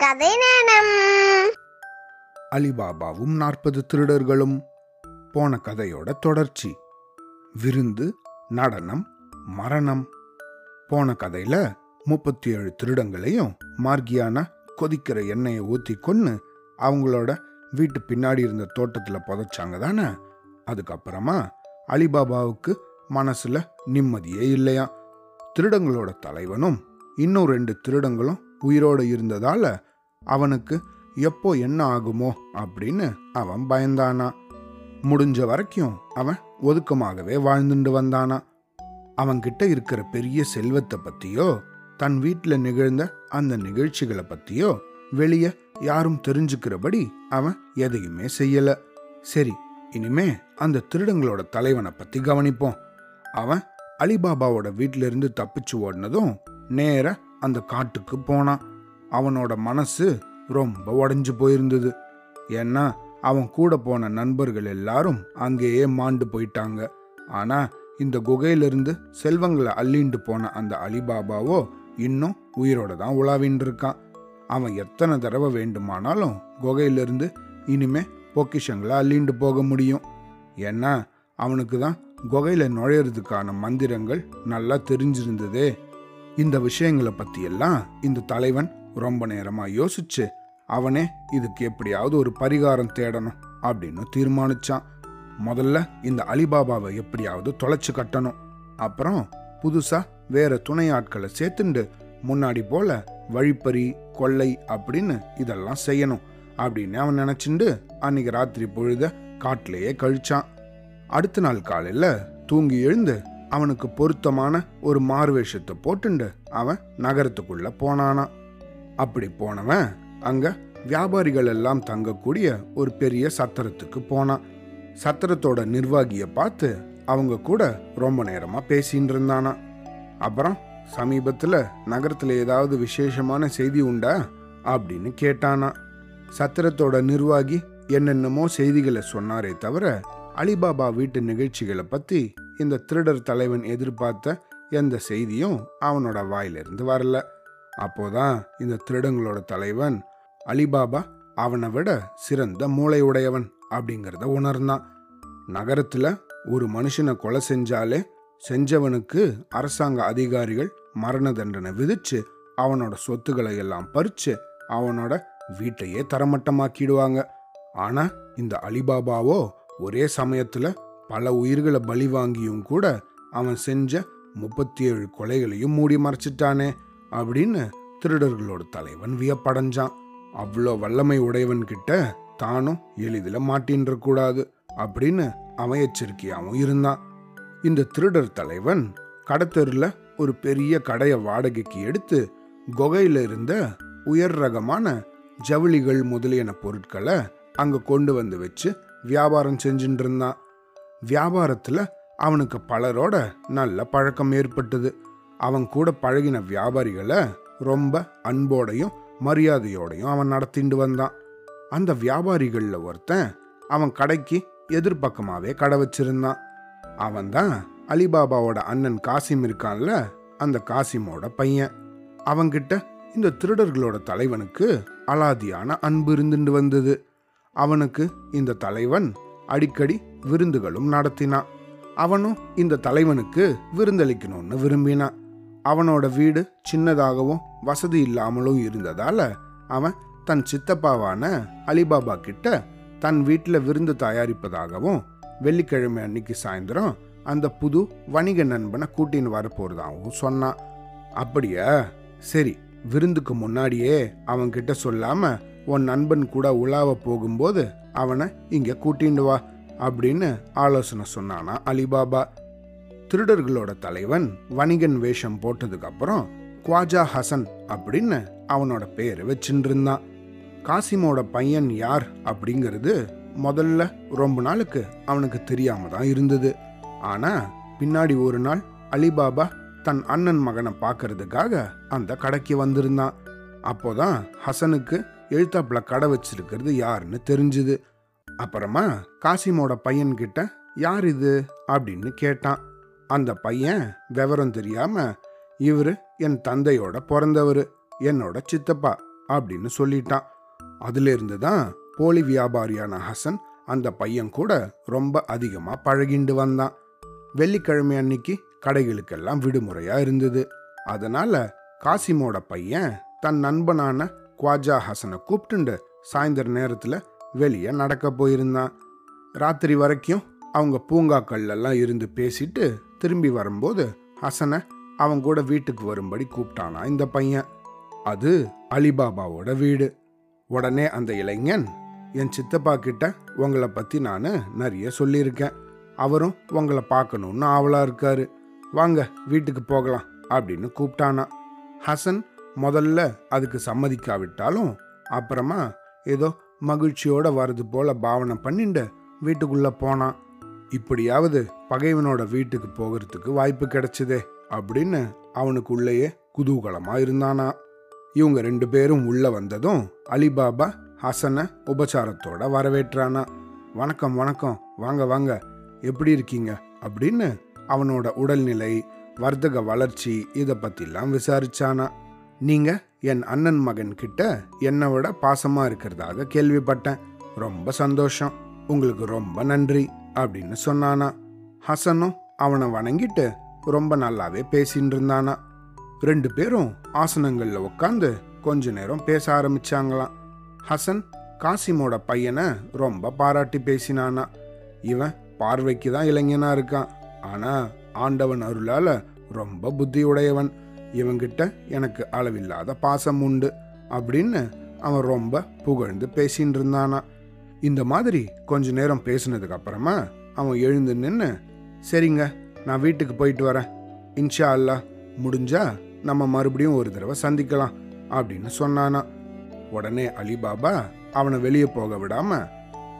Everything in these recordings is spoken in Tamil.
கதை நேரம். அலிபாபாவும் நாற்பது திருடர்களும் போன கதையோட தொடர்ச்சி. விருந்து நடனம் மரணம். போன கதையில முப்பத்தி ஏழு திருடங்களையும் மார்கியானா கொதிக்கிற எண்ணெயை ஊத்தி கொன்னு அவங்களோட வீட்டு பின்னாடி இருந்த தோட்டத்துல புதைச்சாங்க தானே? அதுக்கப்புறமா அலிபாபாவுக்கு மனசுல நிம்மதியே இல்லையா திருடங்களோட தலைவனும் இன்னும் ரெண்டு திருடங்களும் உயிரோட இருந்ததால அவனுக்கு எப்போ என்ன ஆகுமோ? அப்படின்னு அவன் பயந்தானா. முடிஞ்ச வரைக்கும் அவன் ஒதுக்கமாகவே வாழ்ந்துட்டு வந்தானா. அவன்கிட்ட இருக்கிற பெரிய செல்வத்தை பத்தியோ தன் வீட்டில் நிகழ்ந்த அந்த நிகழ்ச்சிகளை பத்தியோ வெளியே யாரும் தெரிஞ்சுக்கிறபடி அவன் எதையுமே செய்யல. சரி இனிமே அந்த திருடங்களோட தலைவனை பத்தி கவனிப்போம். அவன் அலிபாபாவோட வீட்டில இருந்து தப்பிச்சு ஓடினதும் நேர அந்த காட்டுக்கு போனான். அவனோட மனசு ரொம்ப உடஞ்சு போயிருந்தது. ஏன்னா அவன் கூட போன நண்பர்கள் எல்லாரும் அங்கேயே மாண்டு போயிட்டாங்க. ஆனா இந்த குகையிலிருந்து செல்வங்களை அள்ளிண்டு போன அந்த அலிபாபாவோ இன்னும் உயிரோட தான் உலாவின்னு இருக்கான். அவன் எத்தனை தடவை வேண்டுமானாலும் குகையிலிருந்து இனிமே பொக்கிஷங்களை அள்ளிண்டு போக முடியும். ஏன்னா அவனுக்கு தான் குகையில நுழையிறதுக்கான மந்திரங்கள் நல்லா தெரிஞ்சிருந்ததே. இந்த விஷயங்களை பற்றியெல்லாம் இந்த தலைவன் ரொம்ப நேரமா யோசிச்சு அவனே இதுக்கு எப்படியாவது ஒரு பரிகாரம் தேடணும் அப்படின்னு தீர்மானிச்சான். முதல்ல இந்த அலிபாபாவை எப்படியாவது தொலைச்சு கட்டணும். அப்புறம் புதுசா வேற துணை ஆட்களை சேர்த்துண்டு முன்னாடி போல வழிப்பறி கொள்ளை அப்படின்னு இதெல்லாம் செய்யணும் அப்படின்னு அவன் நினைச்சுண்டு அன்னைக்கு ராத்திரி பொழுத காட்டிலேயே கழிச்சான். அடுத்த நாள் காலையில தூங்கி எழுந்து அவனுக்கு பொருத்தமான ஒரு மார்வேஷத்தை போட்டுண்டு அவன் நகரத்துக்குள்ள போனானா அப்படி போனவன் அங்க வியாபாரிகள் எல்லாம் தங்கக்கூடிய ஒரு பெரிய சத்திரத்துக்கு போனான். சத்திரத்தோட நிர்வாகிய பார்த்து அவங்க கூட ரொம்ப நேரமா பேசின்னு இருந்தானா. அப்புறம் சமீபத்துல நகரத்துல ஏதாவது விசேஷமான செய்தி உண்டா அப்படின்னு கேட்டானா. சத்திரத்தோட நிர்வாகி என்னென்னமோ செய்திகளை சொன்னாரே தவிர அலிபாபா வீட்டு நிகழ்ச்சிகளை பத்தி இந்த திருடர் தலைவன் எதிர்பார்த்த எந்த செய்தியும் அவனோட வாயிலிருந்து வரல. அப்போதான் இந்த திருடங்களோட தலைவன் அலிபாபா அவனை விட சிறந்த மூளை உடையவன் அப்படிங்கிறத உணர்ந்தான். நகரத்துல ஒரு மனுஷனை கொலை செஞ்சாலே செஞ்சவனுக்கு அரசாங்க அதிகாரிகள் மரண தண்டனை விதிச்சு அவனோட சொத்துக்களை எல்லாம் பறிச்சு அவனோட வீட்டையே தரமட்டமாக்கிடுவாங்க. ஆனா இந்த அலிபாபாவோ ஒரே சமயத்துல பல உயிர்களை பலி வாங்கியும் கூட அவன் செஞ்ச முப்பத்தி ஏழு கொலைகளையும் மூடி மறைச்சிட்டானே. அப்படின்னு திருடர்களோட தலைவன் வியப்படைஞ்சான். அவ்வளோ வல்லமை உடையவன் கிட்ட தானும் எளிதில் மாட்டின்ற கூடாது அப்படின்னு அவன் இருந்தான். இந்த திருடர் தலைவன் கடத்தெருல ஒரு பெரிய கடையை வாடகைக்கு எடுத்து குகையில இருந்த உயர் ரகமான ஜவுளிகள் முதலியன பொருட்களை அங்க கொண்டு வந்து வச்சு வியாபாரம் செஞ்சுட்டு இருந்தான் வியாபாரத்துல அவனுக்கு பலரோட நல்ல பழக்கம் ஏற்பட்டது. அவன் கூட பழகின வியாபாரிகளை ரொம்ப அன்போடையும் மரியாதையோடையும் அவன் நடத்திட்டு வந்தான். அந்த வியாபாரிகளில் ஒருத்தன் அவன் கடைக்கு எதிர்பக்கமாகவே கடை வச்சிருந்தான். அவன் தான் அலிபாபாவோட அண்ணன் காசிம் இருக்கான்ல அந்த காசிமோட பையன். அவங்கிட்ட இந்த திருடர்களோட தலைவனுக்கு அலாதியான அன்பு இருந்துட்டு வந்தது. அவனுக்கு இந்த தலைவன் அடிக்கடி விருந்துகளும் நடத்தினான். அவனும் இந்த தலைவனுக்கு விருந்தளிக்கணும்னு விரும்பினான். அவனோட வீடு சின்னதாகவும் வசதி இல்லாமலும் இருந்ததால அவன் தன் சித்தப்பாவான அலிபாபா கிட்ட தன் வீட்டில் விருந்து தயாரிப்பதாகவும் வெள்ளிக்கிழமை அன்னைக்கு சாயந்தரம் அந்த புது வணிக நண்பனை கூட்டின்னு வரப்போறதாகவும் சொன்னான். அப்படியா? சரி விருந்துக்கு முன்னாடியே அவன்கிட்ட சொல்லாம உன் நண்பன் கூட உலாவ போகும்போது அவனை இங்க கூட்டிண்டு வா அப்படின்னு ஆலோசனை சொன்னானா அலிபாபா. திருடர்களோட தலைவன் வணிகன் வேஷம் போட்டதுக்கு அப்புறம் குவாஜா ஹசன் அப்படின்னு அவனோட பேர் வச்சுட்டு இருந்தான் காசிமோட பையன் யார் அப்படிங்கிறது முதல்ல ரொம்ப நாளுக்கு அவனுக்கு தெரியாம தான் இருந்தது. ஆனா பின்னாடி ஒரு நாள் அலிபாபா தன் அண்ணன் மகனை பார்க்கறதுக்காக அந்த கடைக்கு வந்திருந்தான். அப்போதான் ஹசனுக்கு எழுத்தாப்புல கடை வச்சிருக்கிறது யாருன்னு தெரிஞ்சுது. அப்புறமா காசிமோட பையன்கிட்ட யார் இது? அப்படின்னு கேட்டான். அந்த பையன் விவரம் தெரியாம இவர் என் தந்தையோட பிறந்தவர் என்னோட சித்தப்பா அப்படின்னு சொல்லிட்டான். அதிலிருந்து தான் போலி வியாபாரியான ஹசன் அந்த பையன் கூட ரொம்ப அதிகமாக பழகிண்டு வந்தான். வெள்ளிக்கிழமை அன்னைக்கு கடைகளுக்கெல்லாம் விடுமுறையா இருந்தது. அதனால காசிமோட பையன் தன் நண்பனான குவாஜா ஹசனை கூப்பிட்டுண்டு சாயந்தர நேரத்தில் வெளியே நடக்க போயிருந்தான். ராத்திரி வரைக்கும் அவங்க பூங்காக்கள்லாம் இருந்து பேசிட்டு திரும்பி வரும்போது ஹசனை அவன் கூட வீட்டுக்கு வரும்படி கூப்பிட்டானா இந்த பையன். அது அலிபாபாவோட வீடு. உடனே அந்த இளைஞன் என் சித்தப்பா கிட்ட உங்களை பற்றி நான் நிறைய சொல்லியிருக்கேன். அவரும் உங்களை பார்க்கணும்னு ஆவலாக இருக்காரு. வாங்க வீட்டுக்கு போகலாம் அப்படின்னு கூப்பிட்டானா. ஹசன் முதல்ல அதுக்கு சம்மதிக்காவிட்டாலும் அப்புறமா ஏதோ மகிழ்ச்சியோட வர்றது போல பாவனை பண்ணிட்டு வீட்டுக்குள்ளே போனான். இப்படியாவது பகைவனோட வீட்டுக்கு போகிறதுக்கு வாய்ப்பு கிடைச்சதே அப்படின்னு அவனுக்கு உள்ளேயே குதூகலமா இருந்தானா. இவங்க ரெண்டு பேரும் உள்ள வந்ததும் அலிபாபா ஹசனை உபச்சாரத்தோட வரவேற்றானா. வணக்கம் வணக்கம். வாங்க வாங்க. எப்படி இருக்கீங்க? அப்படின்னு அவனோட உடல்நிலை வர்த்தக வளர்ச்சி இதை பற்றிலாம் விசாரிச்சானா. நீங்க என் அண்ணன் மகன் கிட்ட என்னை விட பாசமா இருக்கிறதாக கேள்விப்பட்டேன். ரொம்ப சந்தோஷம். உங்களுக்கு ரொம்ப நன்றி. அப்படின்னு சொன்னானா. ஹசனும் அவனை வணங்கிட்டு ரொம்ப நல்லாவே பேசின்னு இருந்தானா. ரெண்டு பேரும் ஆசனங்களில் உட்காந்து கொஞ்ச நேரம் பேச ஆரம்பிச்சாங்களாம். ஹசன் காசிமோட பையனை ரொம்ப பாராட்டி பேசினானா. இவன் பார்வைக்கு தான் இளைஞனா இருக்கான். ஆனால் ஆண்டவன் அருளால் ரொம்ப புத்தியுடையவன். இவங்கிட்ட எனக்கு அளவில்லாத பாசம் உண்டு அப்படின்னு அவன் ரொம்ப புகழ்ந்து பேசின்னு இருந்தானா. இந்த மாதிரி கொஞ்ச நேரம் பேசினதுக்கு அப்புறமா அவன் எழுந்து நின்று சரிங்க நான் வீட்டுக்கு போயிட்டு வரேன். இன்ஷா அல்லா முடிஞ்சா நம்ம மறுபடியும் ஒரு தடவை சந்திக்கலாம் அப்படின்னு சொன்னானா உடனே அலிபாபா அவனை வெளியே போக விடாம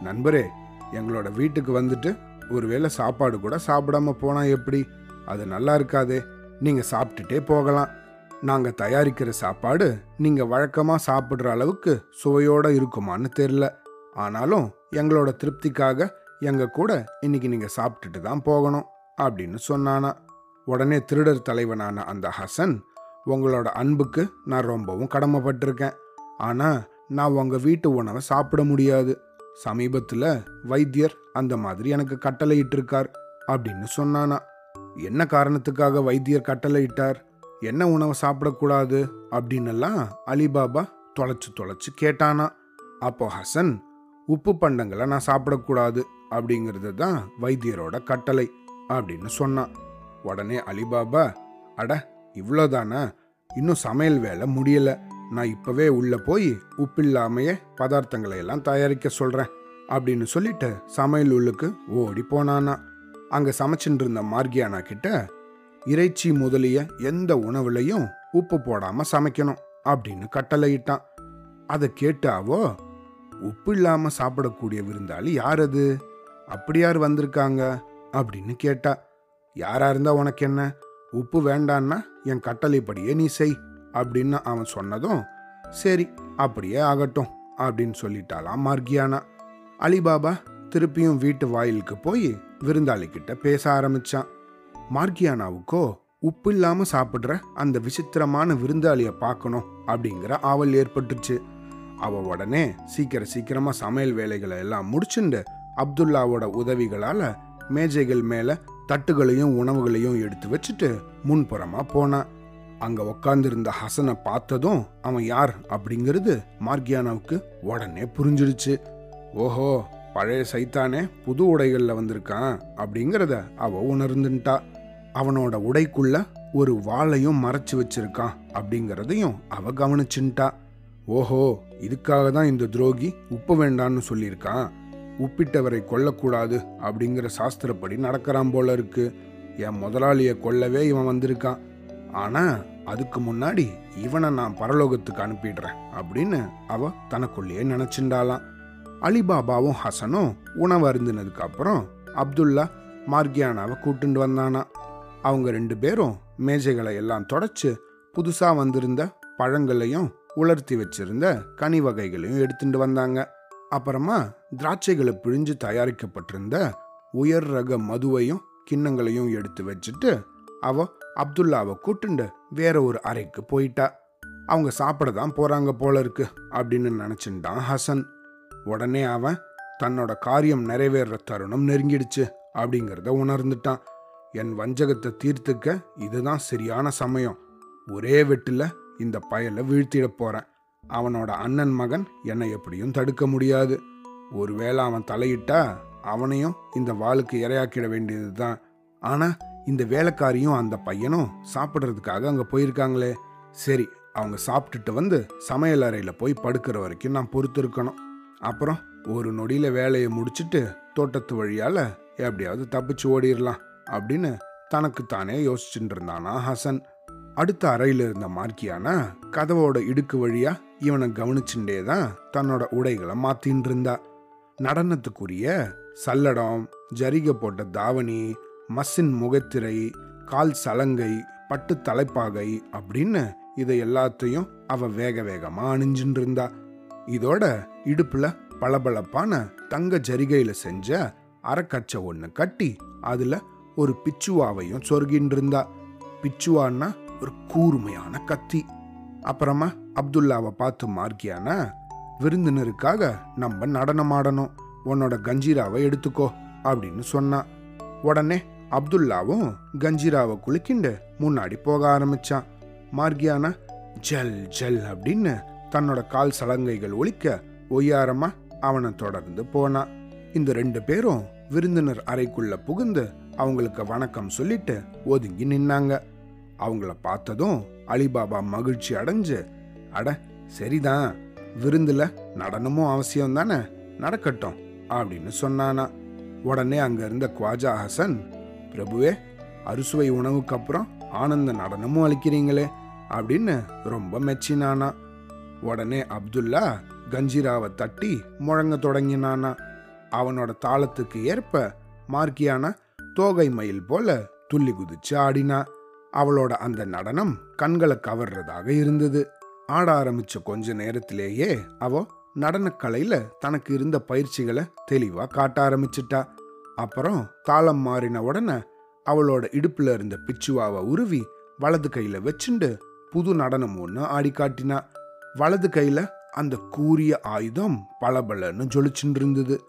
நண்பரே எங்களோட வீட்டுக்கு வந்துட்டு ஒருவேளை சாப்பாடு கூட சாப்பிடாம போனா எப்படி? அது நல்லா இருக்காதே நீங்க சாப்பிட்டுட்டே போகலாம். நாங்க தயாரிக்கிற சாப்பாடு நீங்க வழக்கமா சாப்பிடுற அளவுக்கு சுவையோட இருக்குமான்னு தெரில ஆனாலும் எங்களோட திருப்திக்காக எங்கள் கூட இன்னைக்கு நீங்கள் சாப்பிட்டுட்டு தான் போகணும் அப்படின்னு சொன்னானா. உடனே திருடர் தலைவனான அந்த ஹசன் உங்களோட அன்புக்கு நான் ரொம்பவும் கடமைப்பட்டிருக்கேன். ஆனால் நான் உங்கள் வீட்டு உணவை சாப்பிட முடியாது. சமீபத்தில் வைத்தியர் அந்த மாதிரி எனக்கு கட்டளையிட்டிருக்கார் அப்படின்னு சொன்னானா. என்ன காரணத்துக்காக வைத்தியர் கட்டளையிட்டார்? என்ன உணவை சாப்பிடக்கூடாது? அப்படின்னெல்லாம் அலிபாபா தொலைச்சு தொலைச்சு கேட்டானா. அப்போ ஹசன் உப்பு பண்டங்களை நான் சாப்பிடக்கூடாது அப்படிங்கிறது தான் வைத்தியரோட கட்டளை அப்படின்னு சொன்னான். உடனே அலிபாபா அட இவ்வளோதானா? இன்னும் சமையல் வேலை முடியலை. நான் இப்போவே உள்ளே போய் உப்பில்லாமையே பதார்த்தங்களை எல்லாம் தயாரிக்க சொல்கிறேன் அப்படின்னு சொல்லிட்டு சமையல் உள்ளுக்கு ஓடி போனானா. அங்கே சமைச்சுட்டு இருந்த மார்கியானா கிட்ட இறைச்சி முதலிய எந்த உணவுலையும் உப்பு போடாமல் சமைக்கணும் அப்படின்னு கட்டளையிட்டான். அதை கேட்டு அவோ உப்பு இல்லாமல் சாப்பிடக்கூடிய விருந்தாளி யார் அது அப்படி யார் வந்திருக்காங்க? அப்படின்னு கேட்டா யாரா இருந்தா உனக்கு என்ன? உப்பு வேண்டான்னா என் கட்டளைப்படியே நீ செய் அப்படின்னு அவன் சொன்னதும் சரி அப்படியே ஆகட்டும் அப்படின்னு சொல்லிட்டாலாம் மார்கியானா. அலிபாபா திருப்பியும் வீட்டு வாயிலுக்கு போய் விருந்தாளி கிட்ட பேச ஆரம்பிச்சான். மார்கியானாவுக்கோ உப்பு இல்லாமல் சாப்பிட்ற அந்த விசித்திரமான விருந்தாளியை பார்க்கணும் அப்படிங்கிற ஆவல் ஏற்பட்டுச்சு. அவ உடனே சீக்கிர சீக்கிரமா சமையல் வேலைகளை எல்லாம் முடிச்சுண்டு அப்துல்லாவோட உதவிகளால மேஜைகள் மேல தட்டுகளையும் உணவுகளையும் எடுத்து வச்சுட்டு முன்புறமா போனான் அங்க உக்காந்துருந்த ஹசனை பார்த்ததும் அவன் யார் அப்படிங்கிறது மார்கியானாவுக்கு உடனே புரிஞ்சிடுச்சு. ஓஹோ பழைய சைத்தானே புது உடைகளில் வந்திருக்கான் அப்படிங்கிறத அவ உணர்ந்துட்டா அவனோட உடைக்குள்ள ஒரு வாளையும் மறைச்சு வச்சிருக்கான் அப்படிங்கிறதையும் அவ கவனிச்சுட்டா ஓஹோ இதுக்காக தான் இந்த துரோகி உப்பு வேண்டான்னு சொல்லியிருக்கான். உப்பிட்டவரை கொல்லக்கூடாது அப்படிங்கிற சாஸ்திரப்படி நடக்கிறான் போல இருக்கு. என் முதலாளியை கொல்லவே இவன் வந்திருக்கான். ஆனா அதுக்கு முன்னாடி இவனை நான் பரலோகத்துக்கு அனுப்பிடுறேன் அப்படின்னு அவ தனக்குள்ளேயே நினைச்சுண்டாளாம். அலிபாபாவும் ஹசனும் உணவு அருந்தினதுக்கு அப்புறம் அப்துல்லா மார்கியானாவை கூட்டுண்டு வந்தானா அவங்க ரெண்டு பேரும் மேஜைகளை எல்லாம் தொடச்சு புதுசாக வந்திருந்த பழங்களையும் உலர்த்தி வச்சிருந்த கனி வகைகளையும் எடுத்துட்டு வந்தாங்க. அப்புறமா திராட்சைகளை பிழிஞ்சு தயாரிக்கப்பட்டிருந்த உயர் ரக மதுவையும் கிண்ணங்களையும் எடுத்து வச்சுட்டு அவ அப்துல்லாவை கூட்டுண்டு வேற ஒரு அறைக்கு போயிட்டா. அவங்க சாப்பிட தான் போறாங்க போல இருக்கு அப்படின்னு நினைச்சுட்டான் ஹசன். உடனே அவன் தன்னோட காரியம் நிறைவேற தருணம் நெருங்கிடுச்சு அப்படிங்கிறத உணர்ந்துட்டான். என் வஞ்சகத்தை தீர்த்துக்க இதுதான் சரியான சமயம். ஒரே வெட்டுல இந்த பயலை வீழ்த்திட போறேன். அவனோட அண்ணன் மகன் என்னை எப்படியும் தடுக்க முடியாது. ஒருவேளை அவன் தலையிட்டா அவனையும் இந்த வாளுக்கு இரையாக்கிட வேண்டியதுதான். ஆனா இந்த வேலைக்காரியும் அந்த பையனும் சாப்பிட்றதுக்காக அங்க போயிருக்காங்களே. சரி அவங்க சாப்பிட்டுட்டு வந்து சமையல் அறையில் போய் படுக்கிற வரைக்கும் நான் பொறுத்து இருக்கணும் அப்புறம் ஒரு நொடியில் வேலையை முடிச்சிட்டு தோட்டத்து வழியால் எப்படியாவது தப்பிச்சு ஓடிடலாம் அப்படின்னு தனக்கு தானே யோசிச்சுட்டு இருந்தானா ஹசன். அடுத்த அறையில இருந்த மார்க்கியானா கதவோட இடுக்கு வழியா இவனை கவனிச்சுட்டே தான் தன்னோட உடைகளை மாத்தின்னு இருந்தா. நடனத்துக்குரிய சல்லடம் ஜரிகை போட்ட தாவணி மஸ்ஸின் முகத்திரை கால் சலங்கை பட்டு தலைப்பாகை அப்படின்னு இதை எல்லாத்தையும் அவ வேக வேகமா அணிஞ்சுட்டு இருந்தா. இதோட இடுப்புல பளபளப்பான தங்க ஜரிகையில செஞ்ச அரைக்கச்சை ஒன்று கட்டி அதுல ஒரு பிச்சுவாவையும் சொருகின்னு இருந்தா. பிச்சுவான்னா ஒரு கூர்மையான கத்தி. அப்புறமா அப்துல்லாவை பார்த்து மார்க்கியானா விருந்தினருக்காக நம்ம நடனமாடணும். உன்னோட கஞ்சீராவை எடுத்துக்கோ அப்படின்னு சொன்னான் உடனே அப்துல்லாவும் கஞ்சீராவை குலுக்கிண்டு முன்னாடி போக ஆரம்பிச்சான். மார்கியானா ஜல் ஜல் அப்படின்னு தன்னோட கால் சலங்கைகள் ஒழிக்க ஒய்யாரமா அவனை தொடர்ந்து போனான் இந்த ரெண்டு பேரும் விருந்தினர் அறைக்குள்ள புகுந்து அவங்களுக்கு வணக்கம் சொல்லிட்டு ஒதுங்கி நின்னாங்க. அவங்கள பார்த்ததும் அலிபாபா மகிழ்ச்சி அடைஞ்சு அட சரிதான். விருந்தில் நடனமும் அவசியம் தானே? நடக்கட்டும் அப்படின்னு சொன்னானா. உடனே அங்க இருந்த குவாஜா ஹசன் பிரபுவே அறுசுவை உணவுக்கு அப்புறம் ஆனந்த நடனமும் அளிக்கிறீங்களே அப்படின்னு ரொம்ப மெச்சினானா. உடனே அப்துல்லா கஞ்சிராவை தட்டி முழங்க தொடங்கினானா. அவனோட தாளத்துக்கு ஏற்ப மார்க்கியானா தோகை மயில் போல துள்ளி குதிச்சு ஆடினா. அவளோட அந்த நடனம் கண்களை கவர்றதாக இருந்தது. ஆட ஆரம்பிச்ச கொஞ்ச நேரத்திலேயே அவ நடனக்கலையில தனக்கு இருந்த பயிற்சிகளை தெளிவா காட்ட ஆரம்பிச்சிட்டா. அப்புறம் தாளம் மாறின உடனே அவளோட இடுப்புல இருந்த பிச்சுவாவை உருவி வலது கையில வச்சுண்டு புது நடனம் ஒன்று ஆடி காட்டினா. வலது கையில அந்த கூரிய ஆயுதம் பளபளன்னு ஜொலிச்சுட்டு இருந்தது.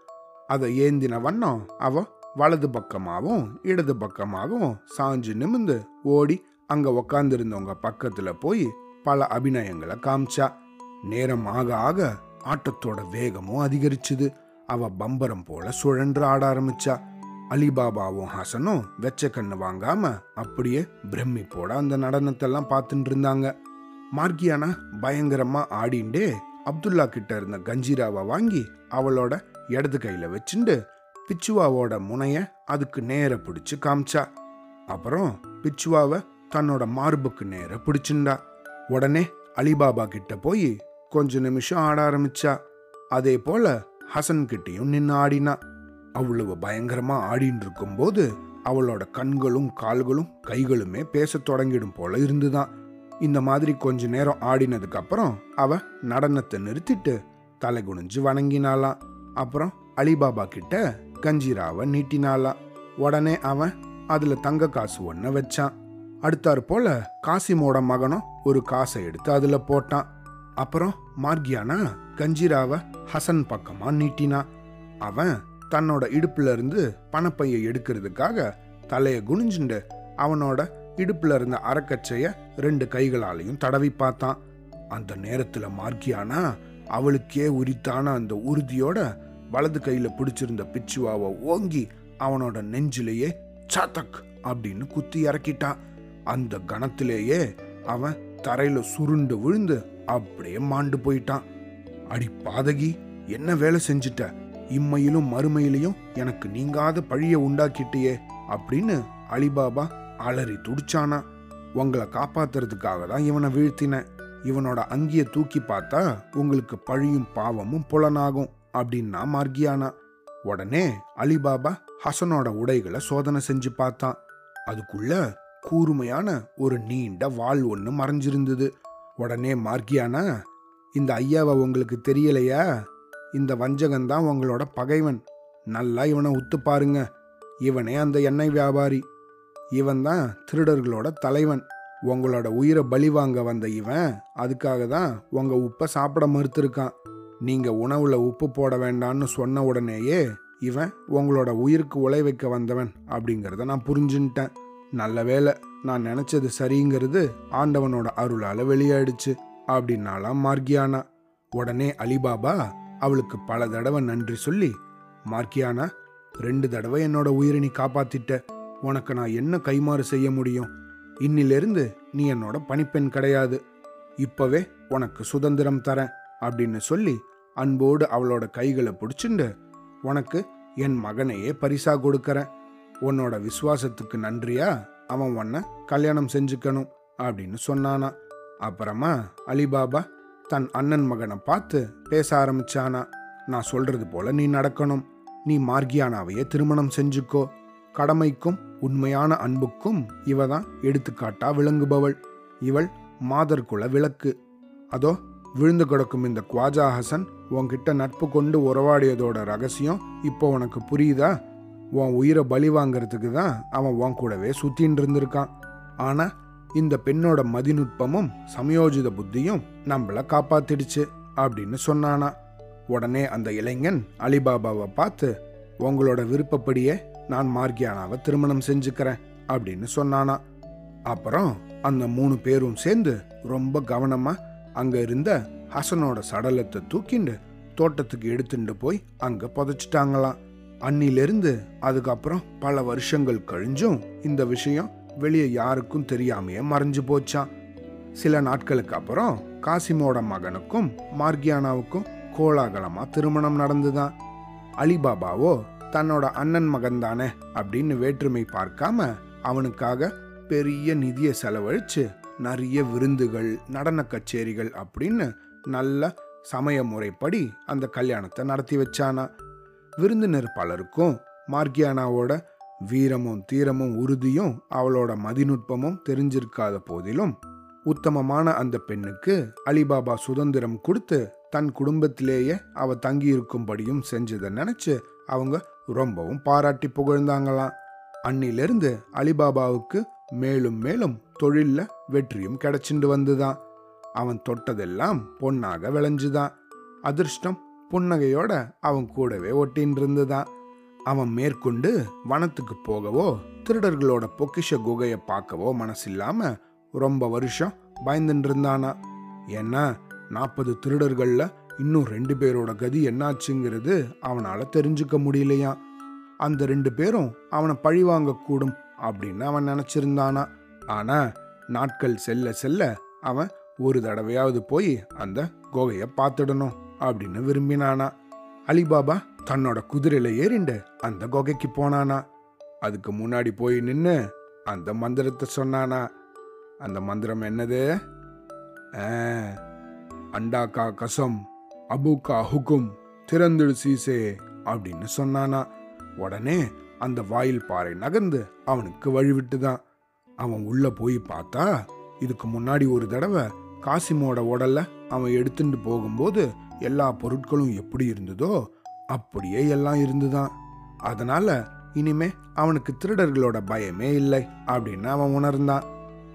அதை ஏந்தின வண்ணம் அவ வலது பக்கமாகவும் இடது பக்கமாகவும் சாஞ்சு நிமிந்து ஓடி அங்க உக்காந்துருந்தவங்க பக்கத்துல போய் பல அபிநயங்களை காமிச்சா. நேரம் ஆக ஆக ஆட்டத்தோட வேகமும் அதிகரிச்சுது. அவ பம்பரம் போல சுழன்று ஆட ஆரம்பிச்சா. அலிபாபாவும் ஹசனும் வெச்ச கண்ணு வாங்காம அப்படியே பிரமிப்போட அந்த நடனத்தெல்லாம் பார்த்துட்டு இருந்தாங்க. மார்கியானா பயங்கரமா ஆடிண்டே அப்துல்லா கிட்ட இருந்த கஞ்சிராவை வாங்கி அவளோட இடது கையில வச்சுண்டு பிச்சுவாவோட முனைய அதுக்கு நேர பிடிச்சு காமிச்சா. அப்புறம் பிச்சுவாவை தன்னோட மார்புக்கு நேர பிடிச்சுண்டா. உடனே அலிபாபா கிட்ட போய் கொஞ்ச நிமிஷம் ஆட ஆரம்பிச்சா. அதே போல ஹசன் கிட்டேயும் நின்று ஆடினா. அவ்வளவு பயங்கரமா ஆடின்னு இருக்கும்போது அவளோட கண்களும் கால்களும் கைகளுமே பேசத் தொடங்கிடும் போல இருந்துதான். இந்த மாதிரி கொஞ்ச நேரம் ஆடினதுக்கு அப்புறம் அவ நடனத்தை நிறுத்திட்டு தலை குனிஞ்சு வணங்கினாளாம். அப்புறம் அலிபாபா கிட்ட கஞ்சிராவை நீட்டினாலாம் உடனே அவன் அதுல தங்க காசு ஒன்ன வச்சான். அடுத்தாற் போல காசிமோட மகனும் ஒரு காசை எடுத்து அதுல போட்டான். அப்புறம் மார்கியானா கஞ்சிராவை ஹசன் பக்கமா நீட்டினா அவன் தன்னோட இடுப்புல இருந்து பணப்பையை எடுக்கிறதுக்காக தலையை குனிஞ்சுண்டு அவனோட இடுப்புல இருந்த அறக்கச்சைய ரெண்டு கைகளாலையும் தடவி பார்த்தான். அந்த நேரத்துல மார்கியானா அவளுக்கே உரித்தான அந்த உறுதியோட வலது கையில் பிடிச்சிருந்த பிச்சுவாவை ஓங்கி அவனோட நெஞ்சிலேயே சதக் அப்படின்னு குத்தி இறக்கிட்டான். அந்த கணத்திலேயே அவன் தரையில சுருண்டு விழுந்து அப்படியே மாண்டு போயிட்டான். அடி பாதகி என்ன வேலை செஞ்சிட்ட? இம்மையிலும் மறுமையிலையும் எனக்கு நீங்காத பழிய உண்டாக்கிட்டியே அப்படின்னு அலிபாபா அலறி துடிச்சானா. உங்களை காப்பாத்துறதுக்காக தான் இவனை வீழ்த்தினேன். இவனோட அங்கிய தூக்கி பார்த்தா உங்களுக்கு பழியும் பாவமும் புலனாகும். அப்படின்னா மார்கியானா. உடனே அலிபாபா ஹசனோட உடைகளை சோதனை செஞ்சு பார்த்தான். அதுக்குள்ள கூர்மையான ஒரு நீண்ட வாள் ஒன்று மறைஞ்சிருந்தது. உடனே மார்கியானா இந்த ஐயாவை உங்களுக்கு தெரியலையா? இந்த வஞ்சகன் தான் உங்களோட பகைவன். நல்லா இவனை உத்து பாருங்க. இவனே அந்த எண்ணெய் வியாபாரி. இவன் தான் திருடர்களோட தலைவன். உங்களோட உயிரை பலி வாங்க வந்த இவன் அதுக்காக தான் உங்க உப்பை சாப்பிட மறுத்திருக்கான். நீங்கள் உணவில் உப்பு போட வேண்டாம்னு சொன்ன உடனேயே இவன் உங்களோட உயிருக்கு உழைவைக்க வந்தவன் அப்படிங்கிறத நான் புரிஞ்சுன்ட்டேன். நல்ல வேளை நான் நினச்சது சரிங்கிறது ஆண்டவனோட அருளால் வெளியாயிடுச்சு அப்படின்னாலாம் மார்கியானா உடனே அலிபாபா அவளுக்கு பல தடவை நன்றி சொல்லி மார்க்கியானா ரெண்டு தடவை என்னோட உயிரை நீ காப்பாத்திட்ட. உனக்கு நான் என்ன கைமாறு செய்ய முடியும்? இன்னிலிருந்து நீ என்னோட பணிப்பெண் கிடையாது. இப்பவே உனக்கு சுதந்திரம் தரேன் அப்படின்னு சொல்லி அன்போடு அவளோட கைகளை பிடிச்சிண்டு உனக்கு என் மகனையே பரிசா கொடுக்கறேன். உன்னோட விசுவாசத்துக்கு நன்றியா? அவன் உன்னை கல்யாணம் செஞ்சுக்கணும் அப்படின்னு சொன்னானா. அப்புறமா அலிபாபா தன் அண்ணன் மகனை பார்த்து பேச ஆரம்பிச்சானா. நான் சொல்றது போல நீ நடக்கணும். நீ மார்கியானாவையே திருமணம் செஞ்சுக்கோ. கடமைக்கும் உண்மையான அன்புக்கும் இவ தான் எடுத்துக்காட்டா விளங்குபவள். இவள் மாதர்குல விளக்கு. அதோ விழுந்து கிடக்கும் இந்த குவாஜா ஹசன் உன்கிட்ட நட்பு கொண்டு உறவாடியதோட ரகசியம் இப்போ உனக்கு புரியுதா? உன் உயிரை பலி வாங்கிறதுக்கு தான் அவன் உன் கூடவே சுத்தின்னு இருந்திருக்கான். ஆனால் இந்த பெண்ணோட மதிநுட்பமும் சமயோஜித புத்தியும் நம்மளை காப்பாத்திடுச்சு அப்படின்னு சொன்னானா. உடனே அந்த இளைஞன் அலிபாபாவை பார்த்து உங்களோட விருப்பப்படியே நான் மார்கியானாவை திருமணம் செஞ்சுக்கிறேன் அப்படின்னு சொன்னானா. அப்புறம் அந்த மூணு பேரும் சேர்ந்து ரொம்ப கவனமாக அங்க இருந்த ஹசனோட சடலத்தை தூக்கிண்டு தோட்டத்துக்கு எடுத்துட்டு போய் அங்க புதைச்சிட்டாங்களாம். அன்னிலிருந்து அதுக்கப்புறம் பல வருஷங்கள் கழிஞ்சும் இந்த விஷயம் வெளியே யாருக்கும் தெரியாமையே மறைஞ்சு போச்சான் சில நாட்களுக்கு அப்புறம் காசிமோட மகனுக்கும் மார்கியானாவுக்கும் கோலாகலமா திருமணம் நடந்துதான். அலிபாபாவோ தன்னோட அண்ணன் மகன் தானே அப்படின்னு வேற்றுமை பார்க்காம அவனுக்காக பெரிய நிதியை செலவழிச்சு நிறைய விருந்துகள் நடன கச்சேரிகள் அப்படின்னு நல்ல சமய முறைப்படி அந்த கல்யாணத்தை நடத்தி வச்சானா. விருந்தினர் பலருக்கும் மார்கியானாவோட வீரமும் தீரமும் உறுதியும் அவளோட மதிநுட்பமும் தெரிஞ்சிருக்காத போதிலும் உத்தமமான அந்த பெண்ணுக்கு அலிபாபா சுதந்திரம் கொடுத்து தன் குடும்பத்திலேயே அவ தங்கி இருக்கும்படியும் செஞ்சதை நினைச்சு அவங்க ரொம்பவும் பாராட்டி புகழ்ந்தாங்களாம். அன்னிலிருந்து அலிபாபாவுக்கு மேலும் மேலும் தொழில்ல வெற்றியும் கிடைச்சிண்டு வந்துதான். அவன் தொட்டதெல்லாம் பொன்னாக விளைஞ்சுதான். அதிர்ஷ்டம் புன்னகையோட அவன் கூடவே ஒட்டின்னு இருந்துதான் அவன் மேற்கொண்டு வனத்துக்கு போகவோ திருடர்களோட பொக்கிஷ குகையை பார்க்கவோ மனசில்லாம ரொம்ப வருஷம் பயந்துட்டு இருந்தானா ஏன்னா நாற்பது திருடர்களில் இன்னும் ரெண்டு பேரோட கதி என்னாச்சுங்கிறது அவனால தெரிஞ்சுக்க முடியலையா அந்த ரெண்டு பேரும் அவனை பழிவாங்க கூடும் அப்படின்னு அவன் நினச்சிருந்தானா. ஆனால் நாட்கள் செல்ல செல்ல அவன் ஒரு தடவையாவது போய் அந்த கோகையை பார்த்துடணும் அப்படின்னு விரும்பினானா. அலிபாபா தன்னோட குதிரையில ஏறிண்டு அந்த குகைக்கு போனானா. அதுக்கு முன்னாடி போய் நின்று அந்த மந்திரத்தை சொன்னானா. அந்த மந்திரம் என்னது? அண்டாக்கா கசம் அபுக்கா ஹுக்கும் திறந்துடு சீசே அப்படின்னு சொன்னானா. உடனே அந்த வாயில் பாறை நகர்ந்து அவனுக்கு வழிவிட்டுதான். அவன் உள்ள போய் பார்த்தா இதுக்கு முன்னாடி ஒரு தடவை காசிமோட உடல்ல அவன் எடுத்துட்டு போகும்போது எல்லா பொருட்களும் எப்படி இருந்ததோ அப்படியே எல்லாம் இருந்துதான். அதனால இனிமே அவனுக்கு திருடர்களோட பயமே இல்லை அப்படின்னு அவன் உணர்ந்தான்.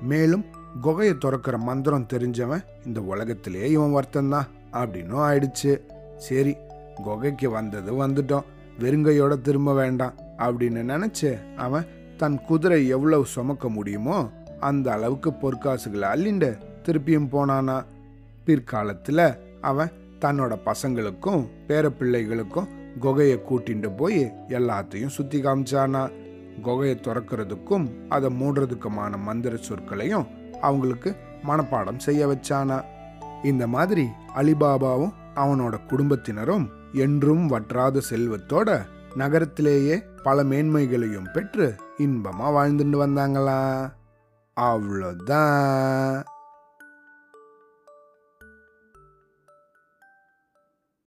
மேலும் குகையை திறக்கிற மந்திரம் தெரிஞ்சவன் இந்த உலகத்திலேயே இவன் வருத்தந்தான் அப்படின்னும் ஆயிடுச்சு. சரி குகைக்கு வந்தது வந்துட்டோம். வெறுங்கையோட திரும்ப வேண்டாம். அப்படின்னு நினச்சி அவன் தன் குதிரை எவ்வளவு சுமக்க முடியுமோ அந்த அளவுக்கு பொற்காசுகளை அள்ளிண்டு திருப்பியும் போனானா. பிற்காலத்தில் அவன் தன்னோட பசங்களுக்கும் பேரப்பிள்ளைகளுக்கும் குகையை கூட்டிட்டு போய் எல்லாத்தையும் சுத்தி காமிச்சானா. குகையை திறக்கிறதுக்கும் அதை மூடுறதுக்குமான மந்திர சொற்களையும் அவங்களுக்கு மனப்பாடம் செய்ய வச்சானா. இந்த மாதிரி அலிபாபாவும் அவனோட குடும்பத்தினரும் என்றும் வற்றாத செல்வத்தோட நகரத்திலேயே பல மேன்மைகளையும் பெற்று இன்பமா வாழ்ந்துட்டு வந்தாங்களா? அவ்வளோதான்